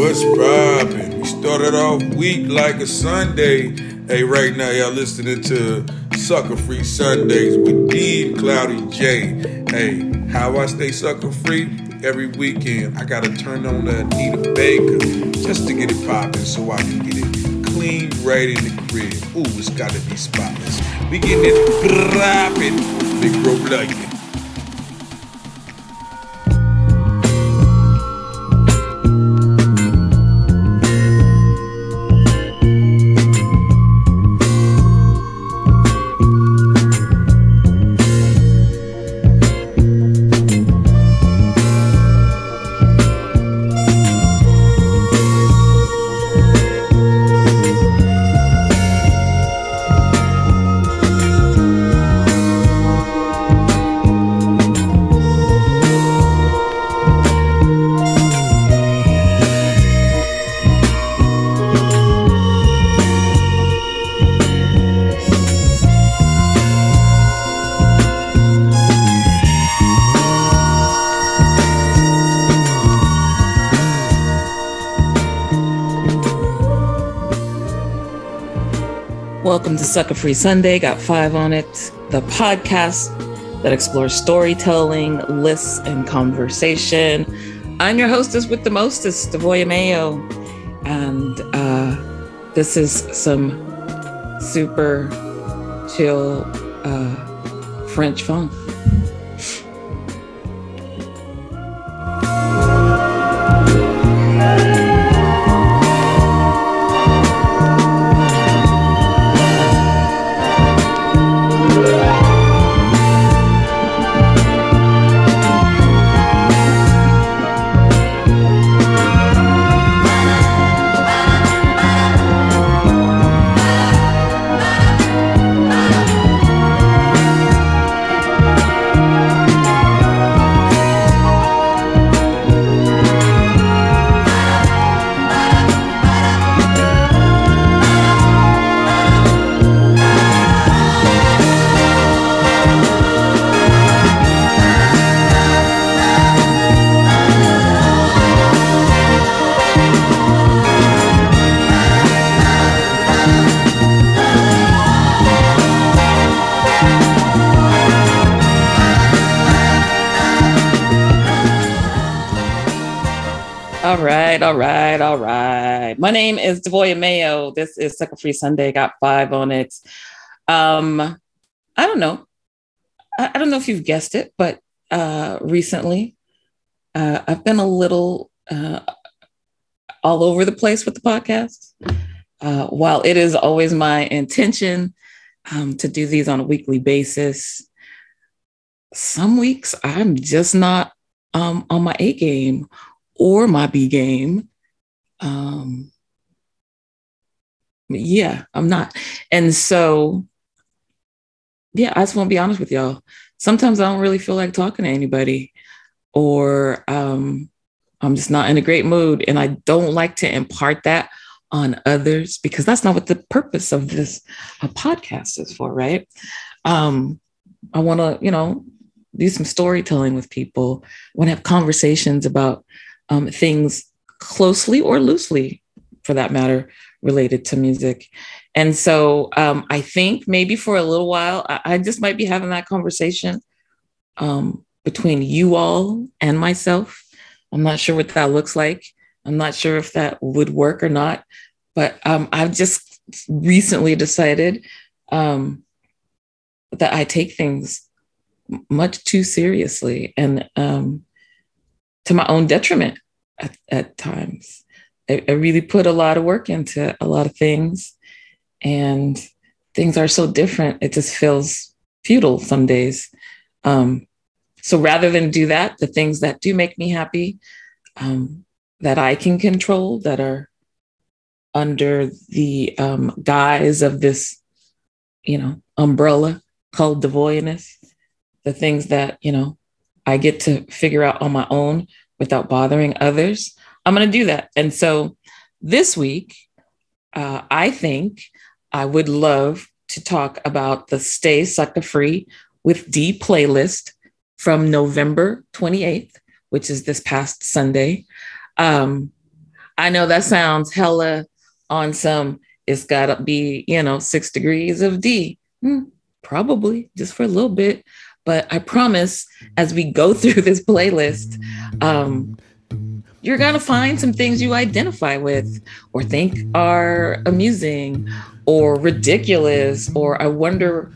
What's poppin'? We started off week like a Sunday. Hey, right now y'all listening to Sucker Free Sundays with Dean Cloudy J. Hey, how I stay sucker free? Every weekend I gotta turn on the Anita Baker just to get it poppin' so I can get it clean right in the crib. Ooh, it's gotta be spotless. We getting it droppin', big bro like Welcome to Sucker Free Sunday. Got five on it. The podcast that explores storytelling, lists, and conversation. I'm your hostess with the mostest, Devoya Mayo. And uh, this is some super chill uh, French funk. All right, all right, all right. My name is Devoya Mayo. This is Sucker Free Sunday. Got five on it. Um, I don't know. I, I don't know if you've guessed it, but uh, recently uh, I've been a little uh, all over the place with the podcast. Uh, while it is always my intention um, to do these on a weekly basis, some weeks I'm just not um, on my A game or my B game. Um, yeah, I'm not. And so, yeah, I just want to be honest with y'all. Sometimes I don't really feel like talking to anybody, or um, I'm just not in a great mood. And I don't like to impart that on others because that's not what the purpose of this podcast is for, right? Um, I want to, you know, do some storytelling with people, I want to have conversations about um, things closely or loosely, for that matter, related to music. And so um, I think maybe for a little while, I, I just might be having that conversation um, between you all and myself. I'm not sure what that looks like. I'm not sure if that would work or not. But um, I've just recently decided um, that I take things much too seriously and um, to my own detriment at, at times. I, I, really put a lot of work into a lot of things, and things are so different. It just feels futile some days. Um, so rather than do that, the things that do make me happy, um, that I can control, that are under the um, guise of this, you know, umbrella called devoidness, the things that, you know, I get to figure out on my own without bothering others, I'm going to do that. And so this week, uh, I think I would love to talk about the Stay Sucker Free with D playlist from November 28th, which is this past Sunday. Um, I know that sounds hella on some, it's got to be, you know, six degrees of D. Hmm, probably just for a little bit. But I promise as we go through this playlist, um, you're going to find some things you identify with or think are amusing or ridiculous, or I wonder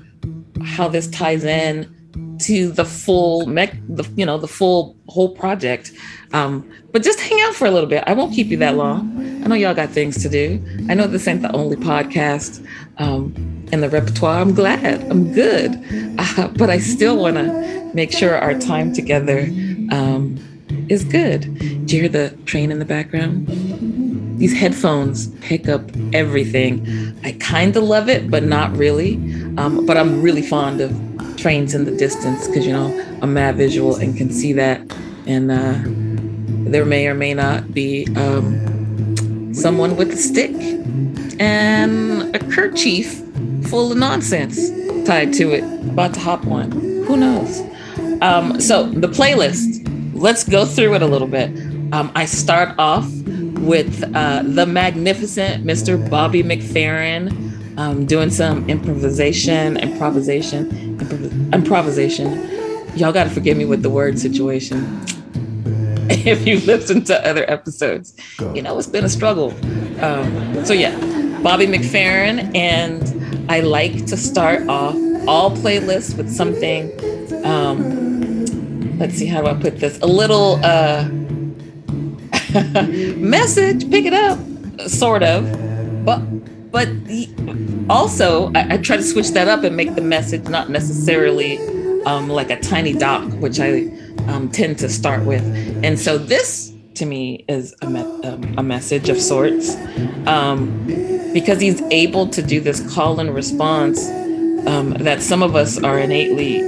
how this ties in to the full mech, the, you know, the full whole project. Um, but just hang out for a little bit. I won't keep you that long. I know y'all got things to do. I know this ain't the only podcast um, in the repertoire. I'm glad. I'm good. Uh, but I still want to make sure our time together um, is good. Do you hear the train in the background? These headphones pick up everything. I kind of love it, but not really. Um, but I'm really fond of trains in the distance because, you know, I'm mad visual and can see that. And uh, there may or may not be um, someone with a stick and a kerchief full of nonsense tied to it, about to hop one. Who knows? Um, so, the playlist, let's go through it a little bit. Um, I start off with uh, the magnificent Mr. Bobby McFerrin um, doing some improvisation, improvisation, improv- improvisation. Y'all got to forgive me with the word situation. if you listen to other episodes, you know it's been a struggle. Um, so yeah, Bobby McFerrin, and I like to start off all playlists with something. Um, let's see, how do I put this? A little. Uh, message, pick it up, sort of. But but also I, I, try to switch that up and make the message not necessarily um, like a tiny doc, which I um, tend to start with. And so this to me is a, me- um, a message of sorts. Um, because he's able to do this call and response um, that some of us are innately,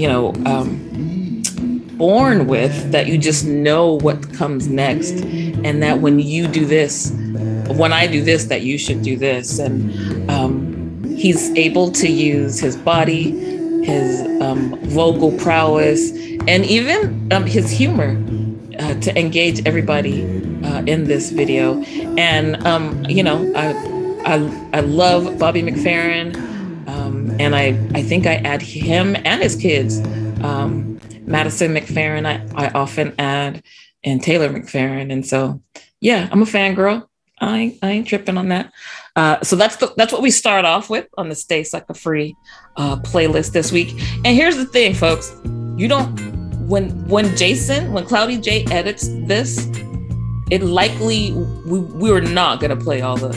you know um, born with that you just know what comes next. And that when you do this when i do this that you should do this. And um, he's able to use his body his um, vocal prowess and even his humor uh, to engage everybody uh, in this video and um, you know I, I, I love bobby mcferrin um, and I, I think i add him and his kids um, Madison McFerrin, I, I often add, and Taylor McFerrin. And so, yeah, I'm a fangirl. I I ain't tripping on that. Uh, so that's the, that's what we start off with on the Stay Sucker Free uh, playlist this week. And here's the thing, folks: you don't when when Jason when Cloudy J edits this, it likely we we are not gonna play all the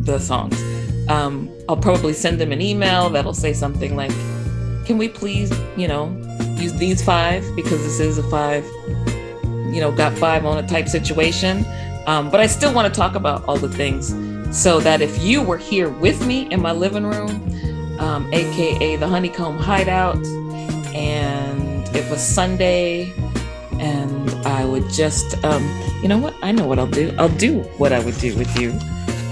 the songs. Um, I'll probably send them an email that'll say something like, "Can we please, you know, use these five because this is a five, you know, got five on a type situation. Um, but I still want to talk about all the things so that if you were here with me in my living room, um, aka the Honeycomb Hideout, and it was Sunday, and I would just, um, you know what? I know what I'll do. I'll do what I would do with you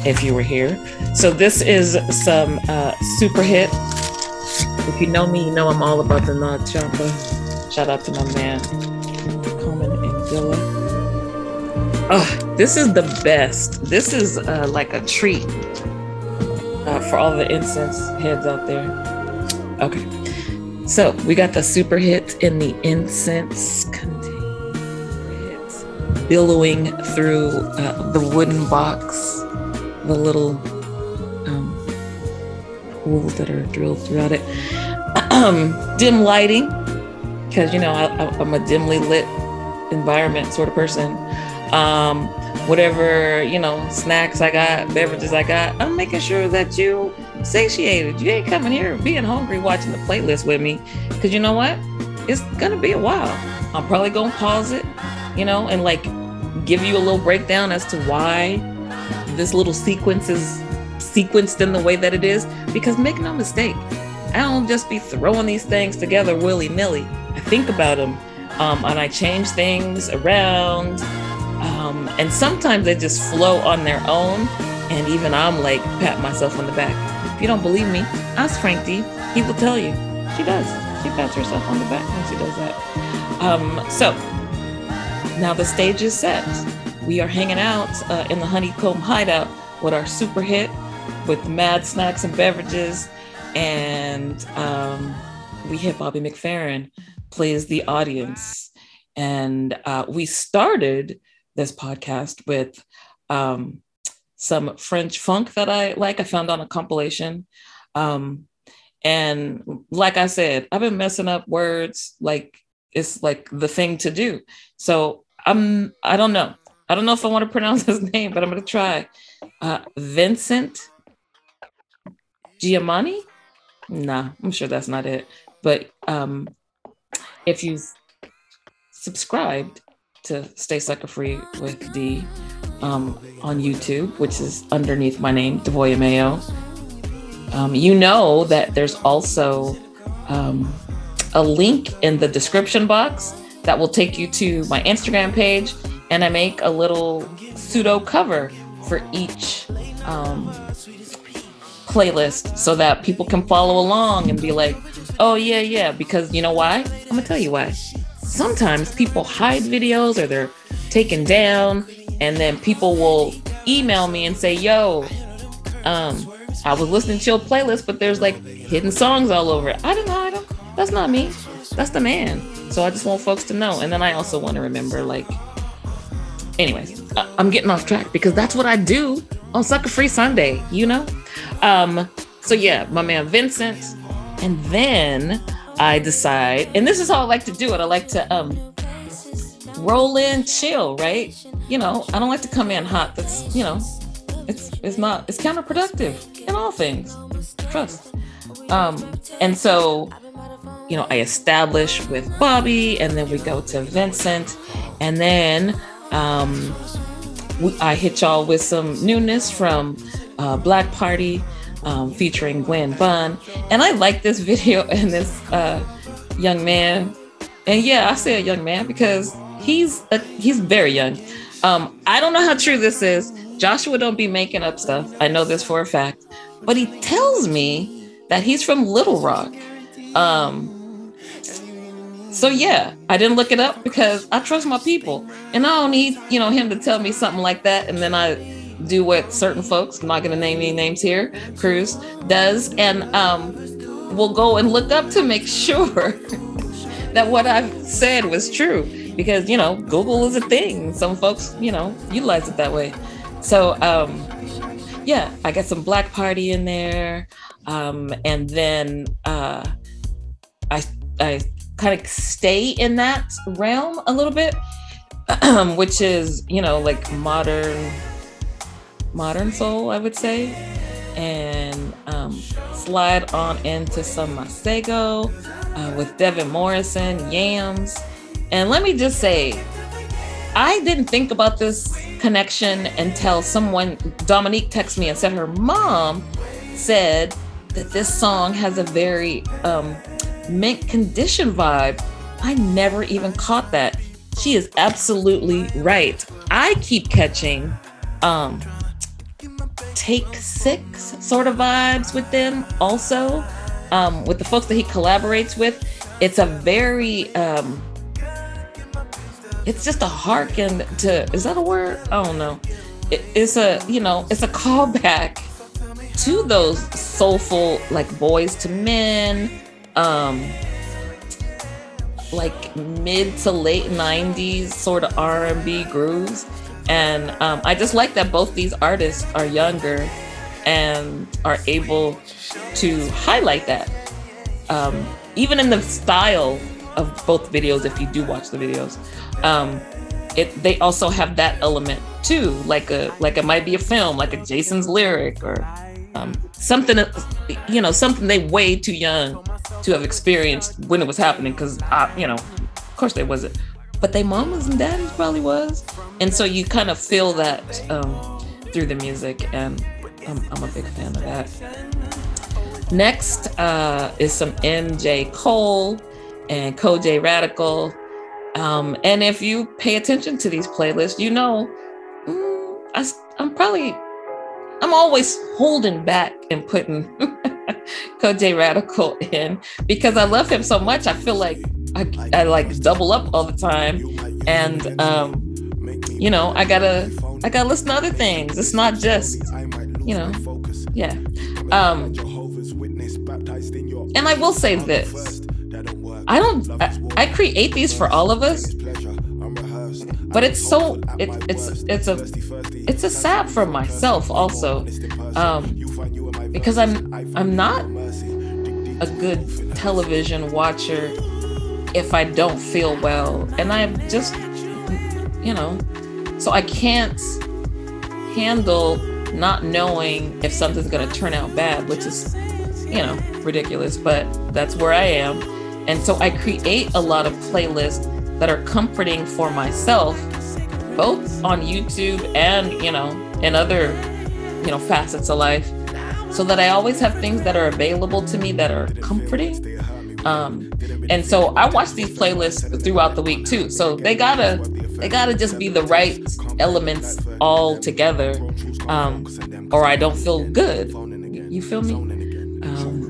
if you were here. So this is some uh, super hit if you know me, you know I'm all about the Champa. Shout out to my man, Coleman and Dilla. Oh, this is the best. This is uh, like a treat uh, for all the incense heads out there. Okay. So we got the super hit in the incense hits billowing through uh, the wooden box, the little holes that are drilled throughout it. Um, dim lighting, because you know I, am a dimly lit environment sort of person. Um, whatever you know, snacks I got, beverages I got, I'm making sure that you satiated. You ain't coming here being hungry watching the playlist with me, because you know what? It's gonna be a while. I'm probably gonna pause it, you know, and like give you a little breakdown as to why this little sequence is sequenced in the way that it is. Because make no mistake, I don't just be throwing these things together willy nilly. I think about them um, and I change things around. Um, and sometimes they just flow on their own. And even I'm like, pat myself on the back. If you don't believe me, ask Frank D. He will tell you. She does. She pats herself on the back when she does that. Um, so now the stage is set. we are hanging out uh, in the Honeycomb Hideout with our super hit with mad snacks and beverages. And um, we hit Bobby McFerrin plays the audience. And uh, we started this podcast with um, some French funk that I like, I found on a compilation. Um, and like I said, I've been messing up words like it's like the thing to do. So I'm, I don't know. I don't know if I want to pronounce his name, but I'm to try. Uh, Vincent Giamani? Nah, I'm sure that's not it. But um, if you've subscribed to Stay Sucker Free with D um, on YouTube, which is underneath my name, Devoya Mayo, um, you know that there's also um, a link in the description box that will take you to my Instagram page, and I make a little pseudo cover for each um, playlist so that people can follow along and be like, oh, yeah, yeah. Because you know why? I'm gonna tell you why. Sometimes people hide videos or they're taken down, and then people will email me and say, yo, um, I was listening to your playlist, but there's like hidden songs all over it. I didn't hide them. That's not me. That's the man. So I just want folks to know. And then I also want to remember, like, anyways, I'm getting off track because that's what I do on Sucker Free Sunday, you know? Um, so yeah, my man Vincent. And then I decide, and this is how I like to do it. I like to um roll in, chill, right? You know, I don't like to come in hot. That's you know, it's it's not it's counterproductive in all things. Trust. Um, and so, you know, I establish with Bobby, and then we go to Vincent, and then um, we, I hit y'all with some newness from uh, Black Party um, featuring Gwen Bunn. And I like this video and this uh, young man. And yeah, I say a young man because he's a, he's very young. Um, I don't know how true this is. Joshua don't be making up stuff. I know this for a fact. But he tells me that he's from Little Rock. Um, so yeah, I didn't look it up because I trust my people, and I don't need you know him to tell me something like that, and then I do what certain folks, I'm not going to name any names here, Cruz does, and um, we'll go and look up to make sure that what I've said was true, because you know Google is a thing. Some folks you know utilize it that way. So um, yeah, I got some Black Party in there, um, and then uh, I I kind of stay in that realm a little bit, which is, you know, like modern, modern soul, I would say, and um, slide on into some Masego uh, with Devin Morrison, Yams. And let me just say, I didn't think about this connection until someone, Dominique, texted me and said her mom said that this song has a very um, mint condition vibe. I never even caught that. She is absolutely right. I keep catching um take six sort of vibes with them also. Um, with the folks that he collaborates with. It's a very um it's just a harken to is that a word? I don't know. It, it's a you know, it's a callback to those soulful like Boyz II Men um like mid to late 90s sort of r&b grooves and um, i just like that both these artists are younger and are able to highlight that um, even in the style of both videos if you do watch the videos. Um, it they also have that element too like a like it might be a film like a jason's lyric or um, something you know something they way too young to have experienced when it was happening because you know of course they wasn't. But they mamas and daddies probably was. And so you kind of feel that um, through the music and I'm, I'm, a big fan of that. Next uh, is some MJ cole and kojey radical um, and if you pay attention to these playlists you know mm, I, i'm probably i'm always holding back and putting Kojey Radical in because I love him so much. I feel like I, I like double up all the time. And um, you know, I gotta I gotta listen to other things. It's not just, you know, yeah. Um, and I will say this. I don't I, I create these for all of us, but it's so it, it's it's a it's a sap for myself also um, because i'm i'm not a good television watcher if i don't feel well and i'm just you know so i can't handle not knowing if something's going to turn out bad which is you know ridiculous but that's where i am and so i create a lot of playlists that are comforting for myself, both on YouTube and, you know, in other, you know, facets of life, so that I always have things that are available to me that are comforting. Um, and so I watch these playlists throughout the week too. So they gotta they gotta just be the right elements all together, um, or I don't feel good. You feel me? Um,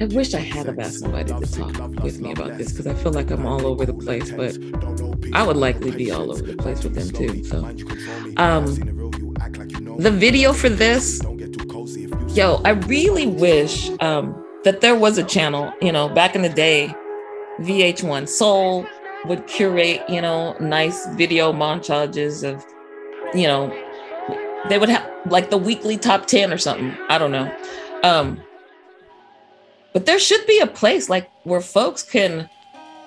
I wish I had about somebody to talk with me about this because I feel like I'm all over the place, but I would likely be all over the place with them too. So, um, the video for this, yo, I really wish um, that there was a channel. You know, back in the day, VH1 Soul would curate, you know, nice video montages of, you know, they would have like the weekly top 10 or something. I don't know. Um, but there should be a place like where folks can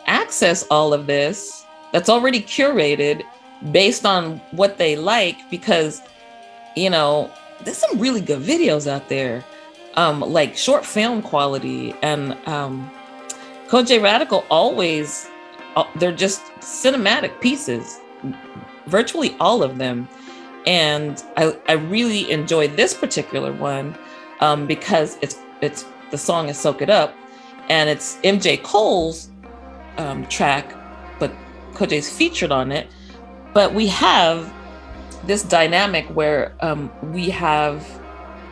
access all of this that's already curated based on what they like because you know there's some really good videos out there um like short film quality and um Kojey Radical always uh, they're just cinematic pieces virtually all of them. And I, I really enjoy this particular one um, because it's it's the song is Soak It Up, and it's MJ Cole's um, track, but Kojey's featured on it. But we have this dynamic where um, we have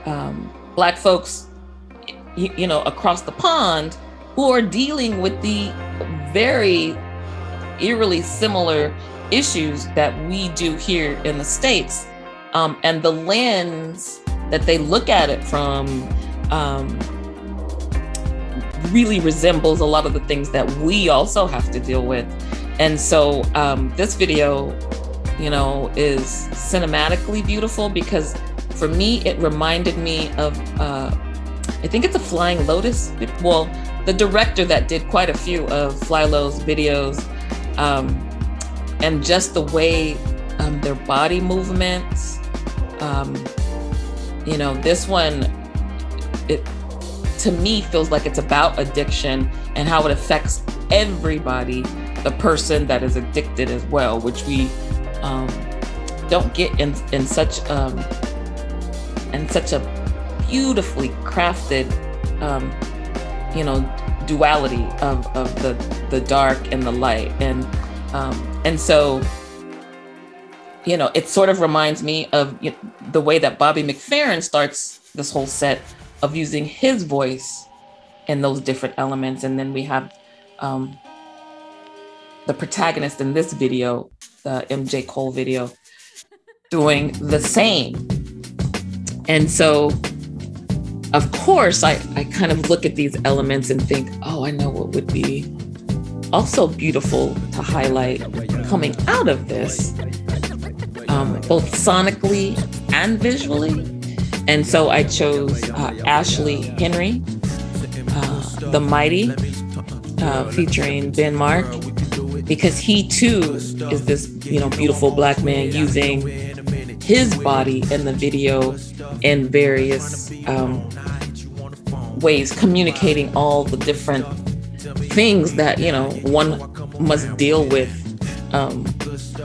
um, Black folks, you, you know, across the pond who are dealing with the very eerily similar issues that we do here in the States. Um, and the lens that they look at it from um, really resembles a lot of the things that we also have to deal with. And so um, this video, you know, is cinematically beautiful because for me, it reminded me of, uh, I think it's a Flying Lotus. Well, the director that did quite a few of FlyLo's videos, um, and just the way um, their body movements. Um, you know, this one, it to me feels like it's about addiction and how it affects everybody, the person that is addicted as well, which we um, don't get in in such um, in such a beautifully crafted, um, you know, duality of, of the the dark and the light, and um, and so you know, it sort of reminds me of you know, the way that Bobby McFerrin starts this whole set of using his voice in those different elements. And then we have um, the protagonist in this video, the MJ Cole video, doing the same. And so, of course, I, I kind of look at these elements and think, oh, I know what would be also beautiful to highlight coming out of this, um, both sonically and visually. And so I chose uh, Ashley Henry, uh, The Mighty, uh, featuring Ben Mark, because he too is this, you know, beautiful black man using his body in the video in various um, ways, communicating all the different things that, you know, one must deal with um,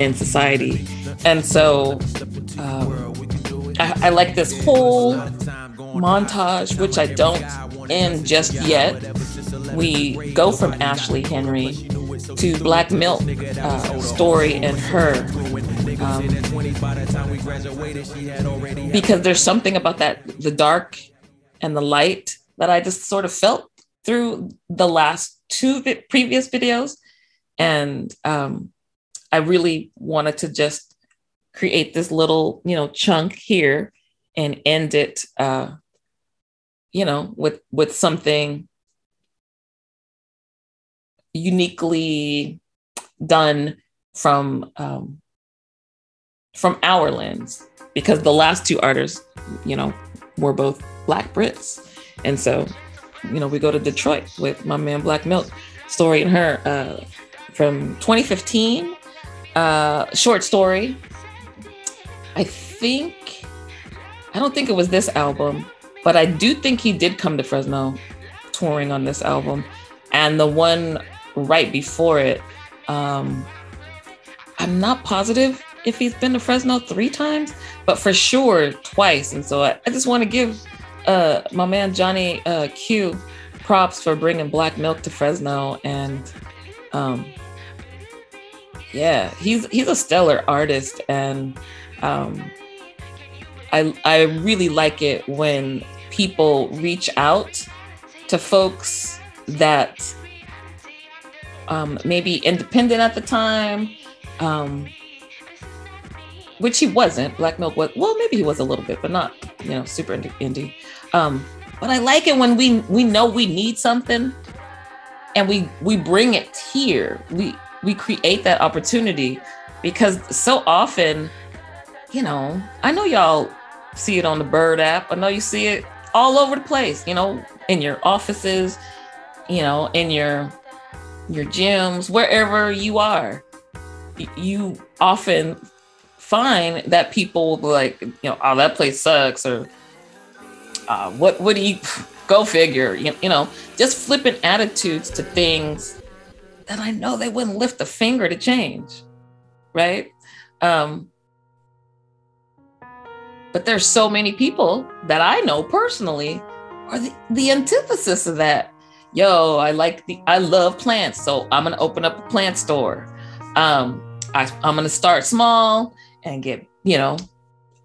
in society. And so, um, I, like this whole montage, which I don't end just yet. We go from Ashley Henry to Black Milk uh, story and her. Um, because there's something about that, the dark and the light that I just sort of felt through the last two vi- previous videos. And um, I really wanted to just create this little, you know, chunk here and end it, uh, you know, with with something uniquely done from um, from our lens because the last two artists, you know, were both Black Brits, and so you know we go to Detroit with my man Black Milk, story and her uh, from 2015, uh, short story. I think I don't think it was this album, but I do think he did come to Fresno touring on this album, and the one right before it. Um, I'm not positive if he's been to Fresno three times, but for sure twice. And so I, I just want to give uh, my man Johnny uh, Q props for bringing Black Milk to Fresno, and um, yeah, he's he's a stellar artist, and um, I I really like it when people reach out to folks that um, maybe independent at the time. Um, which he wasn't. Black Milk was well, maybe he was a little bit, but not you know super indie. Um, but I like it when we we know we need something, and we we bring it here. We we create that opportunity because so often, you know, I know y'all see it on the Bird app. I know you see it all over the place. You know, in your offices, you know, in your your gyms, wherever you are. You often find that people like, you know, oh, that place sucks, or uh, what, what do you go figure? You, you know, just flipping attitudes to things that I know they wouldn't lift a finger to change, right? Um, but there's so many people that I know personally are the, the antithesis of that. Yo, I like the I love plants, so I'm gonna open up a plant store. Um, I, I'm gonna start small and get you know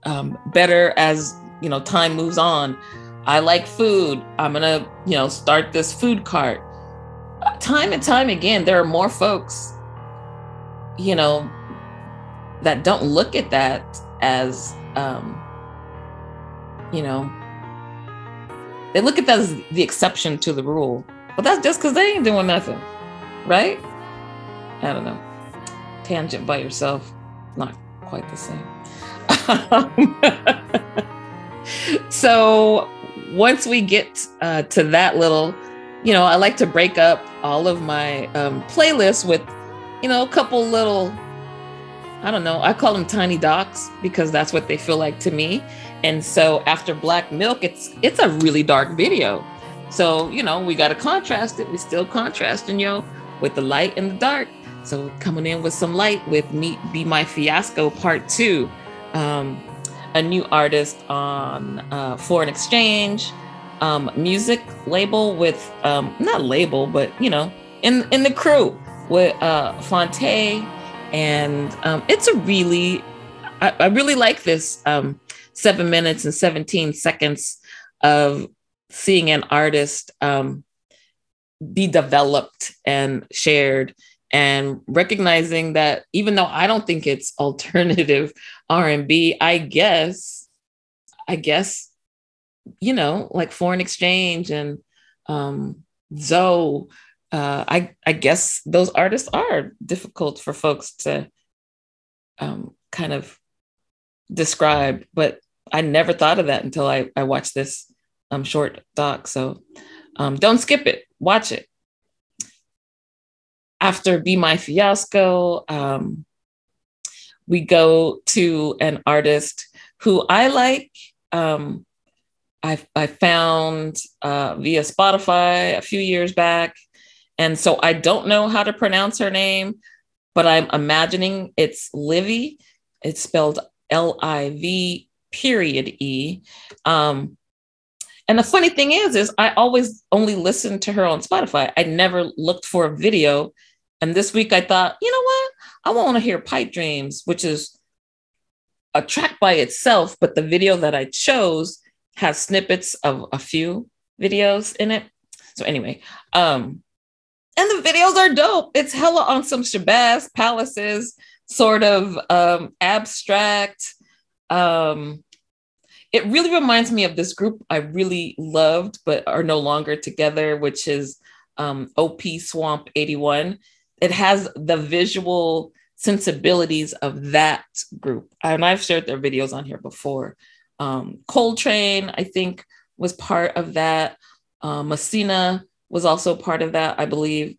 um, better as you know time moves on i like food i'm gonna you know start this food cart time and time again there are more folks you know that don't look at that as um you know. They look at that as the exception to the rule but that's just because they ain't doing nothing right? I don't know. Tangent by yourself not quite the same. so once we get uh, to that little, you know, I like to break up all of my um, playlists with, you know, a couple little, I don't know, I call them tiny docs because that's what they feel like to me. And so after Black Milk, it's it's a really dark video. So, you know, we got to contrast it. We still contrasting, yo, with the light and the dark. So coming in with some light with Meet Be My Fiasco Part Two, um, a new artist on uh, foreign exchange um, music label with um, not label, but you know, in in the crew with uh, Phonte, and um, it's a really, I, I really like this um, seven minutes and seventeen seconds of seeing an artist um, be developed and shared and recognizing that even though I don't think it's alternative R&B, I guess I guess you know, like foreign exchange and um Zoe uh, I I guess those artists are difficult for folks to um, kind of describe, but I never thought of that until I, I watched this um, short doc. So um, don't skip it, watch it after Be My Fiasco, um, we go to an artist who I like. Um, I, I found uh, via Spotify a few years back. And so I don't know how to pronounce her name, but I'm imagining it's Livy. It's spelled L I V period E. Um, and the funny thing is, is I always only listened to her on Spotify. I never looked for a video and this week I thought, you know what? I want to hear Pipe Dreams, which is a track by itself, but the video that I chose has snippets of a few videos in it. So anyway, um, and the videos are dope. It's hella on some Shabazz Palaces sort of um, abstract. Um, it really reminds me of this group I really loved, but are no longer together, which is um, OP Swamp 81. It has the visual sensibilities of that group. And I've shared their videos on here before. Um, Coltrane, I think, was part of that. Uh, Messina was also part of that, I believe.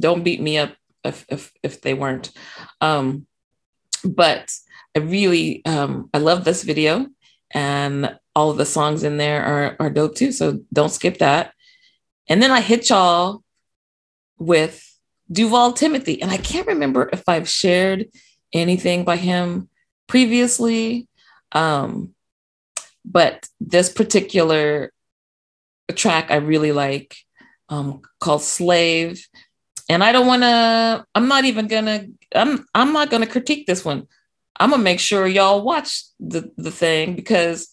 Don't beat me up if if, if they weren't. Um, but I really um, I love this video, and all of the songs in there are are dope too. So don't skip that. And then I hit y'all with Duval Timothy, and I can't remember if I've shared anything by him previously. Um, but this particular track I really like um, called Slave. And I don't want to, I'm not even gonna, I'm I'm not gonna critique this one. I'm gonna make sure y'all watch the, the thing because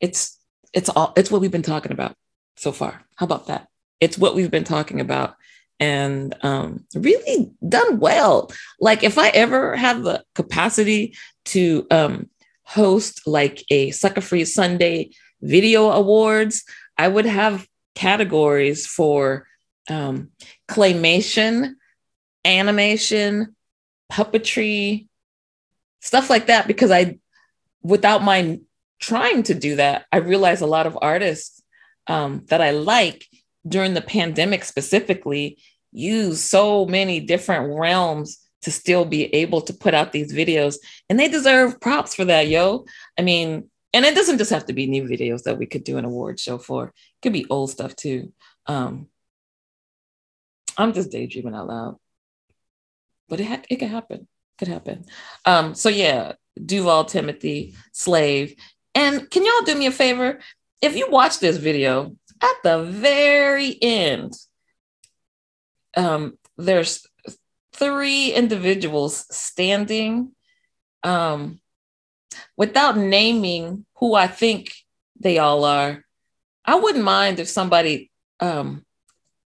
it's it's all it's what we've been talking about so far. How about that? It's what we've been talking about and um, really done well. Like if I ever have the capacity to um, host like a Sucker Free Sunday video awards, I would have categories for um, claymation, animation, puppetry, stuff like that. Because I, without my trying to do that, I realized a lot of artists um, that I like during the pandemic specifically use so many different realms to still be able to put out these videos and they deserve props for that yo i mean and it doesn't just have to be new videos that we could do an award show for. It could be old stuff too. Um i'm just daydreaming out loud. But it, ha- it could happen. Could happen. Um so yeah duval timothy slave. And can y'all do me a favor? If you watch this video at the very end um there's three individuals standing um, without naming who I think they all are. I wouldn't mind if somebody, um,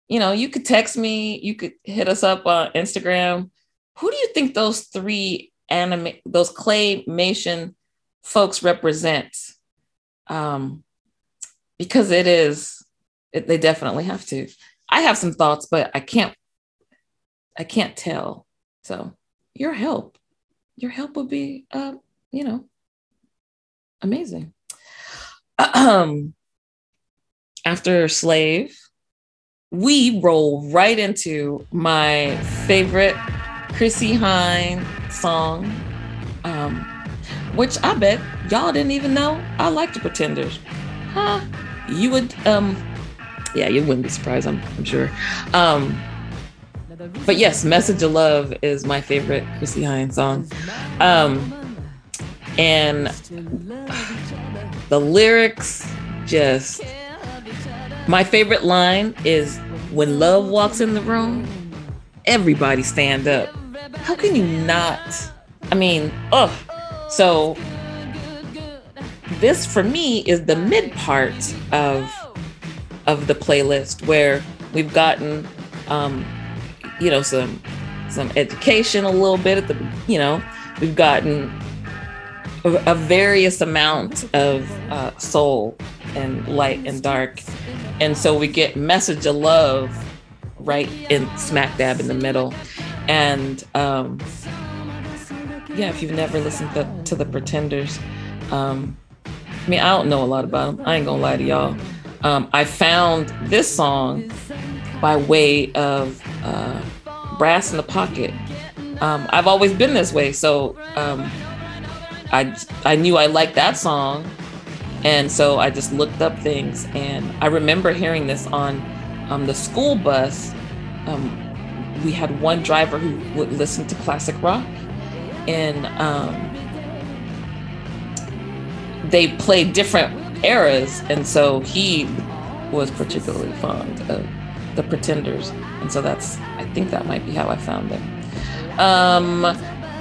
you know, you could text me, you could hit us up on Instagram. Who do you think those three anime, those claymation folks represent? Um, because it is, it, they definitely have to. I have some thoughts, but I can't I can't tell. So your help, your help would be, uh, you know, amazing. After Slave, we roll right into my favorite Chrissie Hynde song, um, which I bet y'all didn't even know I like the Pretenders. Huh? You would, um, yeah, you wouldn't be surprised, I'm, I'm sure. Um, but yes, Message of Love is my favorite Chrissie Hynde song. Um, and the lyrics just my favorite line is when love walks in the room, everybody stand up. How can you not? I mean, ugh. so this for me is the mid part of of the playlist where we've gotten um, you know, some some education a little bit at the, you know, we've gotten a, various amount of uh, soul and light and dark. And so we get message of love right in smack dab in the middle. And um, yeah, if you've never listened to, to the Pretenders, um, I mean, I don't know a lot about them. I ain't gonna lie to y'all. Um, I found this song by way of uh, Brass in the Pocket. Um, I've always been this way, so um, I I knew I liked that song, and so I just looked up things, and I remember hearing this on um, the school bus. Um, we had one driver who would listen to classic rock, and um, they played different eras, and so he was particularly fond of the Pretenders, and so that's I think that might be how I found them.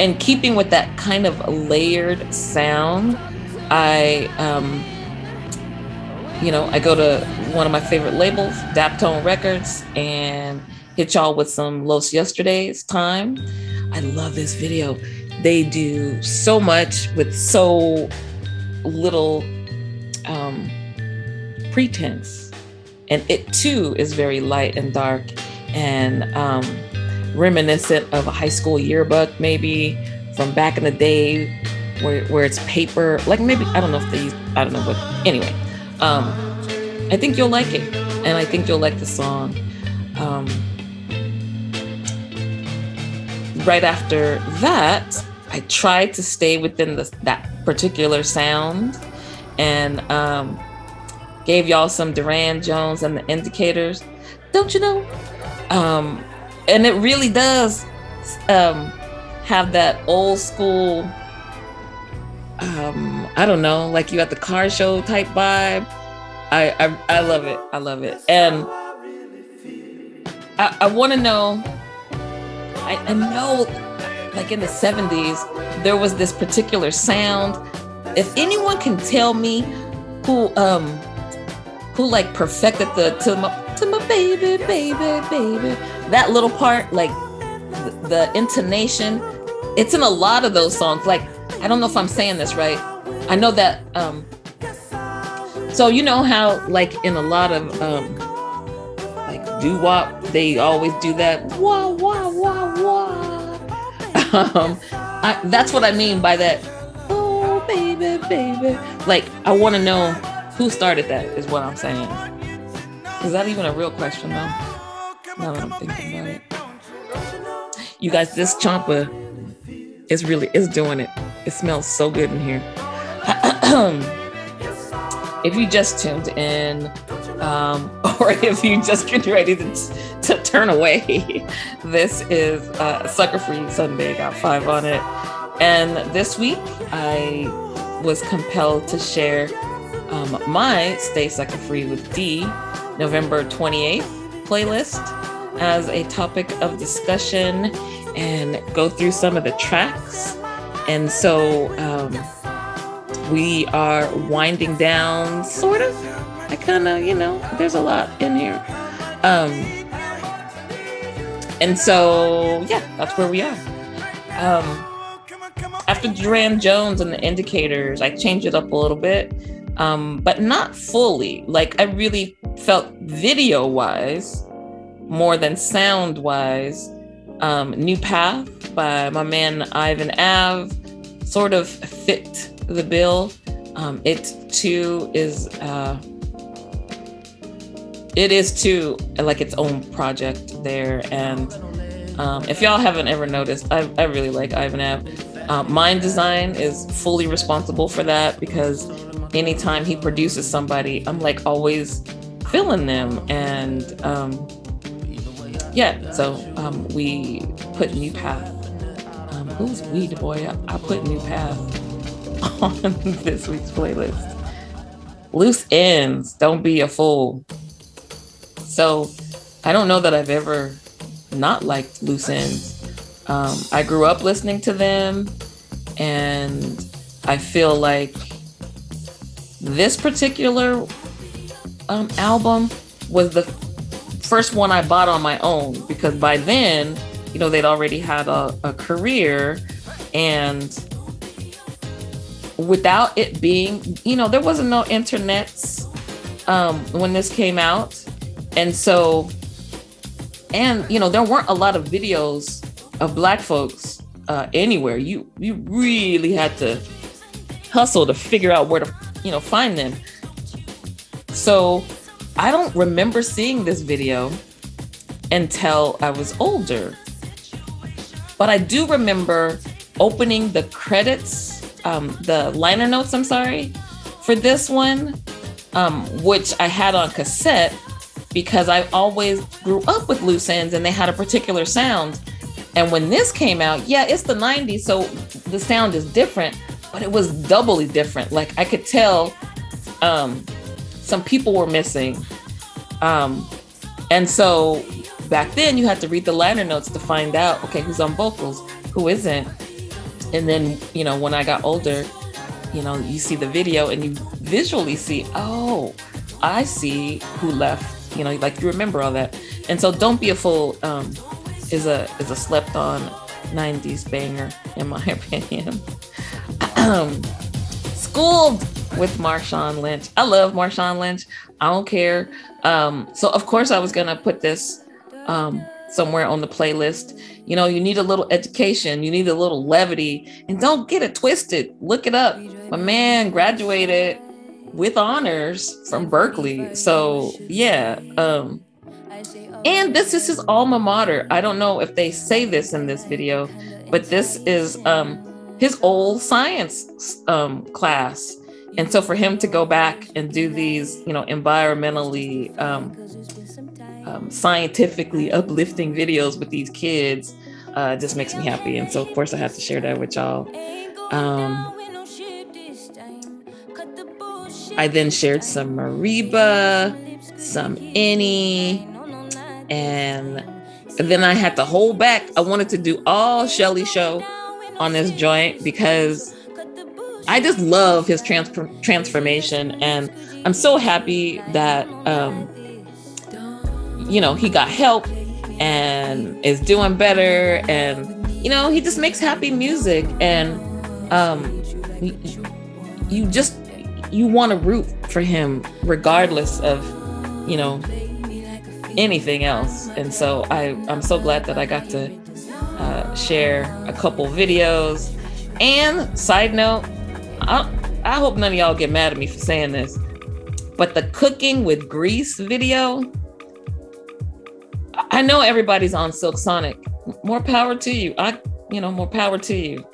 And keeping with that kind of layered sound, I um, you know I go to one of my favorite labels, Daptone Records, and hit y'all with some Los Yesterdays time. I love this video. They do so much with so little um, pretense. And it too is very light and dark and um, reminiscent of a high school yearbook, maybe from back in the day where, where it's paper. Like maybe, I don't know if they I don't know what. Anyway, um, I think you'll like it. And I think you'll like the song. Um, right after that, I tried to stay within the, that particular sound and um, gave y'all some Durand Jones and the Indications. Don't you know? Um, and it really does um, have that old school, um, I don't know, like you at the car show type vibe. I, I, I love it. I love it. And I, I want to know, I, I know like in the 70s, there was this particular sound. If anyone can tell me who um who like perfected the to my to my baby, baby, baby, that little part, like the, the intonation, it's in a lot of those songs. Like, I don't know if I'm saying this right. I know that um so you know how like in a lot of um like doo wop, they always do that wah wah wah wah um, I, that's what I mean by that. Oh, baby, baby. Like, I want to know who started that, is what I'm saying. Is that even a real question, though? Now that I'm thinking about it. You guys, this champa is really is doing it. It smells so good in here. if you just tuned in, um, or if you just get ready to, to turn away, this is uh, Sucker Free Sunday. Got five on it. And this week, I was compelled to share um, my Stay Sucker Free with D November 28th playlist as a topic of discussion and go through some of the tracks. And so um, we are winding down, sort of. I kind of, you know, there's a lot in here. Um, and so, yeah, that's where we are. Um, after Durand Jones and the Indications, I changed it up a little bit, um, but not fully. Like, I really felt video wise more than sound wise. Um, New Path by my man Ivan Ave sort of fit the bill. Um, it too is uh, it is too like its own project there. And um, if y'all haven't ever noticed, I, I really like Ivan Ave. Uh, Mndsgn is fully responsible for that because anytime he produces somebody, I'm like always feeling them. And um, yeah, so um, we put New Path. Um, who's we, the boy? I, put New Path on this week's playlist. Loose ends. Don't be a fool. So I don't know that I've ever not liked loose ends. Um, I grew up listening to them, and I feel like this particular um, album was the first one I bought on my own because by then, you know, they'd already had a, a career and without it being, you know, there wasn't no internets um, when this came out. And so, and, you know, there weren't a lot of videos of black folks uh, anywhere. You, you really had to hustle to figure out where to, you know, find them. So I don't remember seeing this video until I was older. But I do remember opening the credits, um, the liner notes, I'm sorry, for this one, um, which I had on cassette because I always grew up with loose ends and they had a particular sound. And when this came out, yeah, it's the 90s, so the sound is different, but it was doubly different. Like I could tell um, some people were missing. Um, and so back then you had to read the liner notes to find out, okay, who's on vocals, who isn't. And then, you know, when I got older, you know, you see the video and you visually see, oh, I see who left, you know, like you remember all that. And so Don't Be a Fool um, is a is a slept on 90s banger, in my opinion. Schooled with Marshawn Lynch. I love Marshawn Lynch. I don't care. Um, so of course I was gonna put this um, somewhere on the playlist. You know, you need a little education, you need a little levity, and don't get it twisted. Look it up. My man graduated with honors from Berkeley. So yeah. Um, and this is his alma mater. I don't know if they say this in this video, but this is um, his old science um, class. And so for him to go back and do these, you know, environmentally, um, um, scientifically uplifting videos with these kids uh, just makes me happy. And so, of course, I have to share that with y'all. Um, I then shared some Mereba, some Any, and then I had to hold back. I wanted to do all Shelly show on this joint because I just love his trans- transformation, and I'm so happy that um, you know he got help and is doing better, and you know he just makes happy music, and um, you, you just you want to root for him regardless of you know anything else, and so I I'm so glad that I got to uh, share a couple videos. And side note, I, I hope none of y'all get mad at me for saying this, but the cooking with grease video, I know everybody's on Silk Sonic. More power to you. I, you know, more power to you.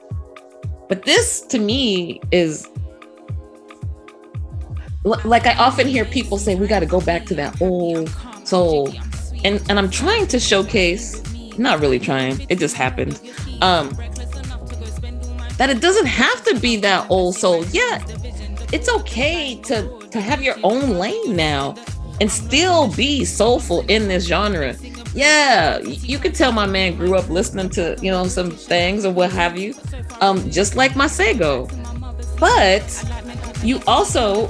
But this to me is like I often hear people say we got to go back to that old soul. And and I'm trying to showcase, not really trying. It just happened. Um that it doesn't have to be that old soul. Yeah, it's okay to to have your own lane now and still be soulful in this genre. Yeah, you could tell my man grew up listening to, you know, some things or what have you. Um, just like Masego. But you also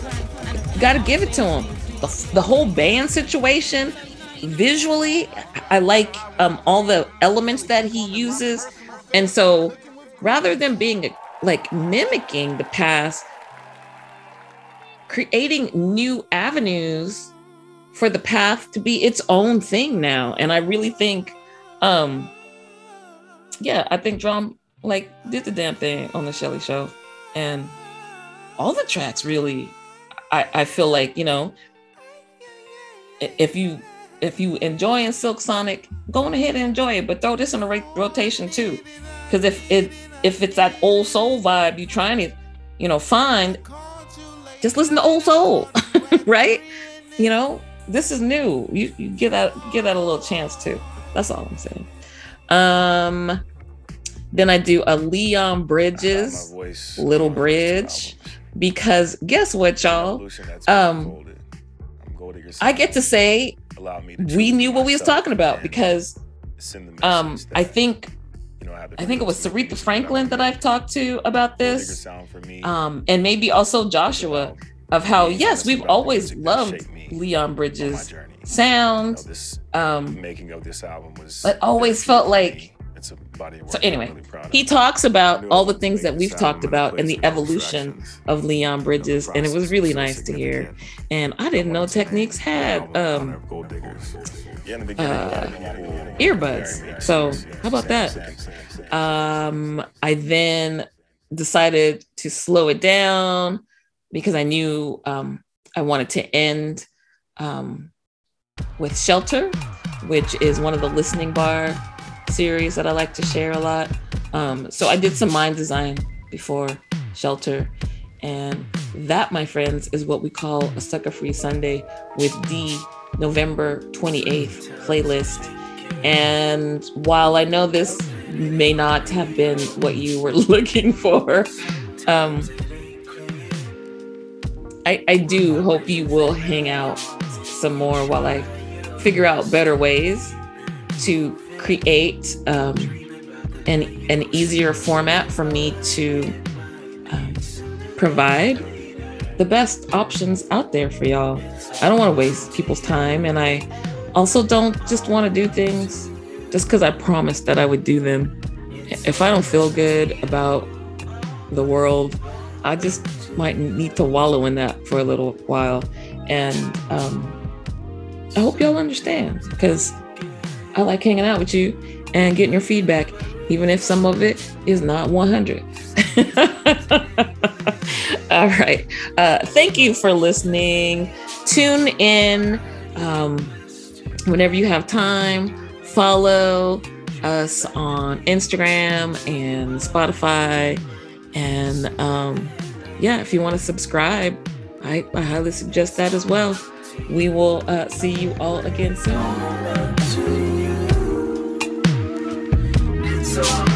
gotta give it to him. The, the whole band situation, visually, I like um all the elements that he uses. And so rather than being like mimicking the past, creating new avenues for the path to be its own thing now. And I really think, um, yeah, I think DRAM like did the damn thing on the Shelly show. And all the tracks really, I, I feel like, you know, if you if you enjoying Silk Sonic, go on ahead and enjoy it, but throw this in a rotation too. Because if it if it's that old soul vibe you're trying to, you know, find, just listen to old soul, right? You know, this is new. You, you give that give that a little chance too. That's all I'm saying. Um, then I do a Leon Bridges little bridge because guess what, y'all? Um, I get to say we knew what we was talking about because um, I think I think it was Sarita Franklin that I've talked to about this, um, and maybe also Joshua, of how yes, we've always loved Leon Bridges' sound. Um, making of this album was, but always felt like. So anyway, he talks about all the things that we've talked about and the evolution of Leon Bridges, and it was really nice to hear. And I didn't know Technics had um, uh, earbuds. So how about that? Um, I then decided to slow it down because I knew um, I wanted to end um, with Shelter, which is one of the listening bar series that I like to share a lot. Um, so I did some Mndsgn before Shelter. And that, my friends, is what we call a sucker free Sunday with the November 28th playlist. And while I know this may not have been what you were looking for. Um, I, I do hope you will hang out some more while I figure out better ways to create um, an, an easier format for me to um, provide the best options out there for y'all. I don't want to waste people's time, and I also don't just want to do things just because I promised that I would do them if I don't feel good about the world, I just might need to wallow in that for a little while. And um, I hope y'all understand because I like hanging out with you and getting your feedback, even if some of it is not 100. All right. Uh, thank you for listening. Tune in um, whenever you have time. Follow us on Instagram and Spotify. And um, yeah, if you want to subscribe, I, I highly suggest that as well. We will uh, see you all again soon so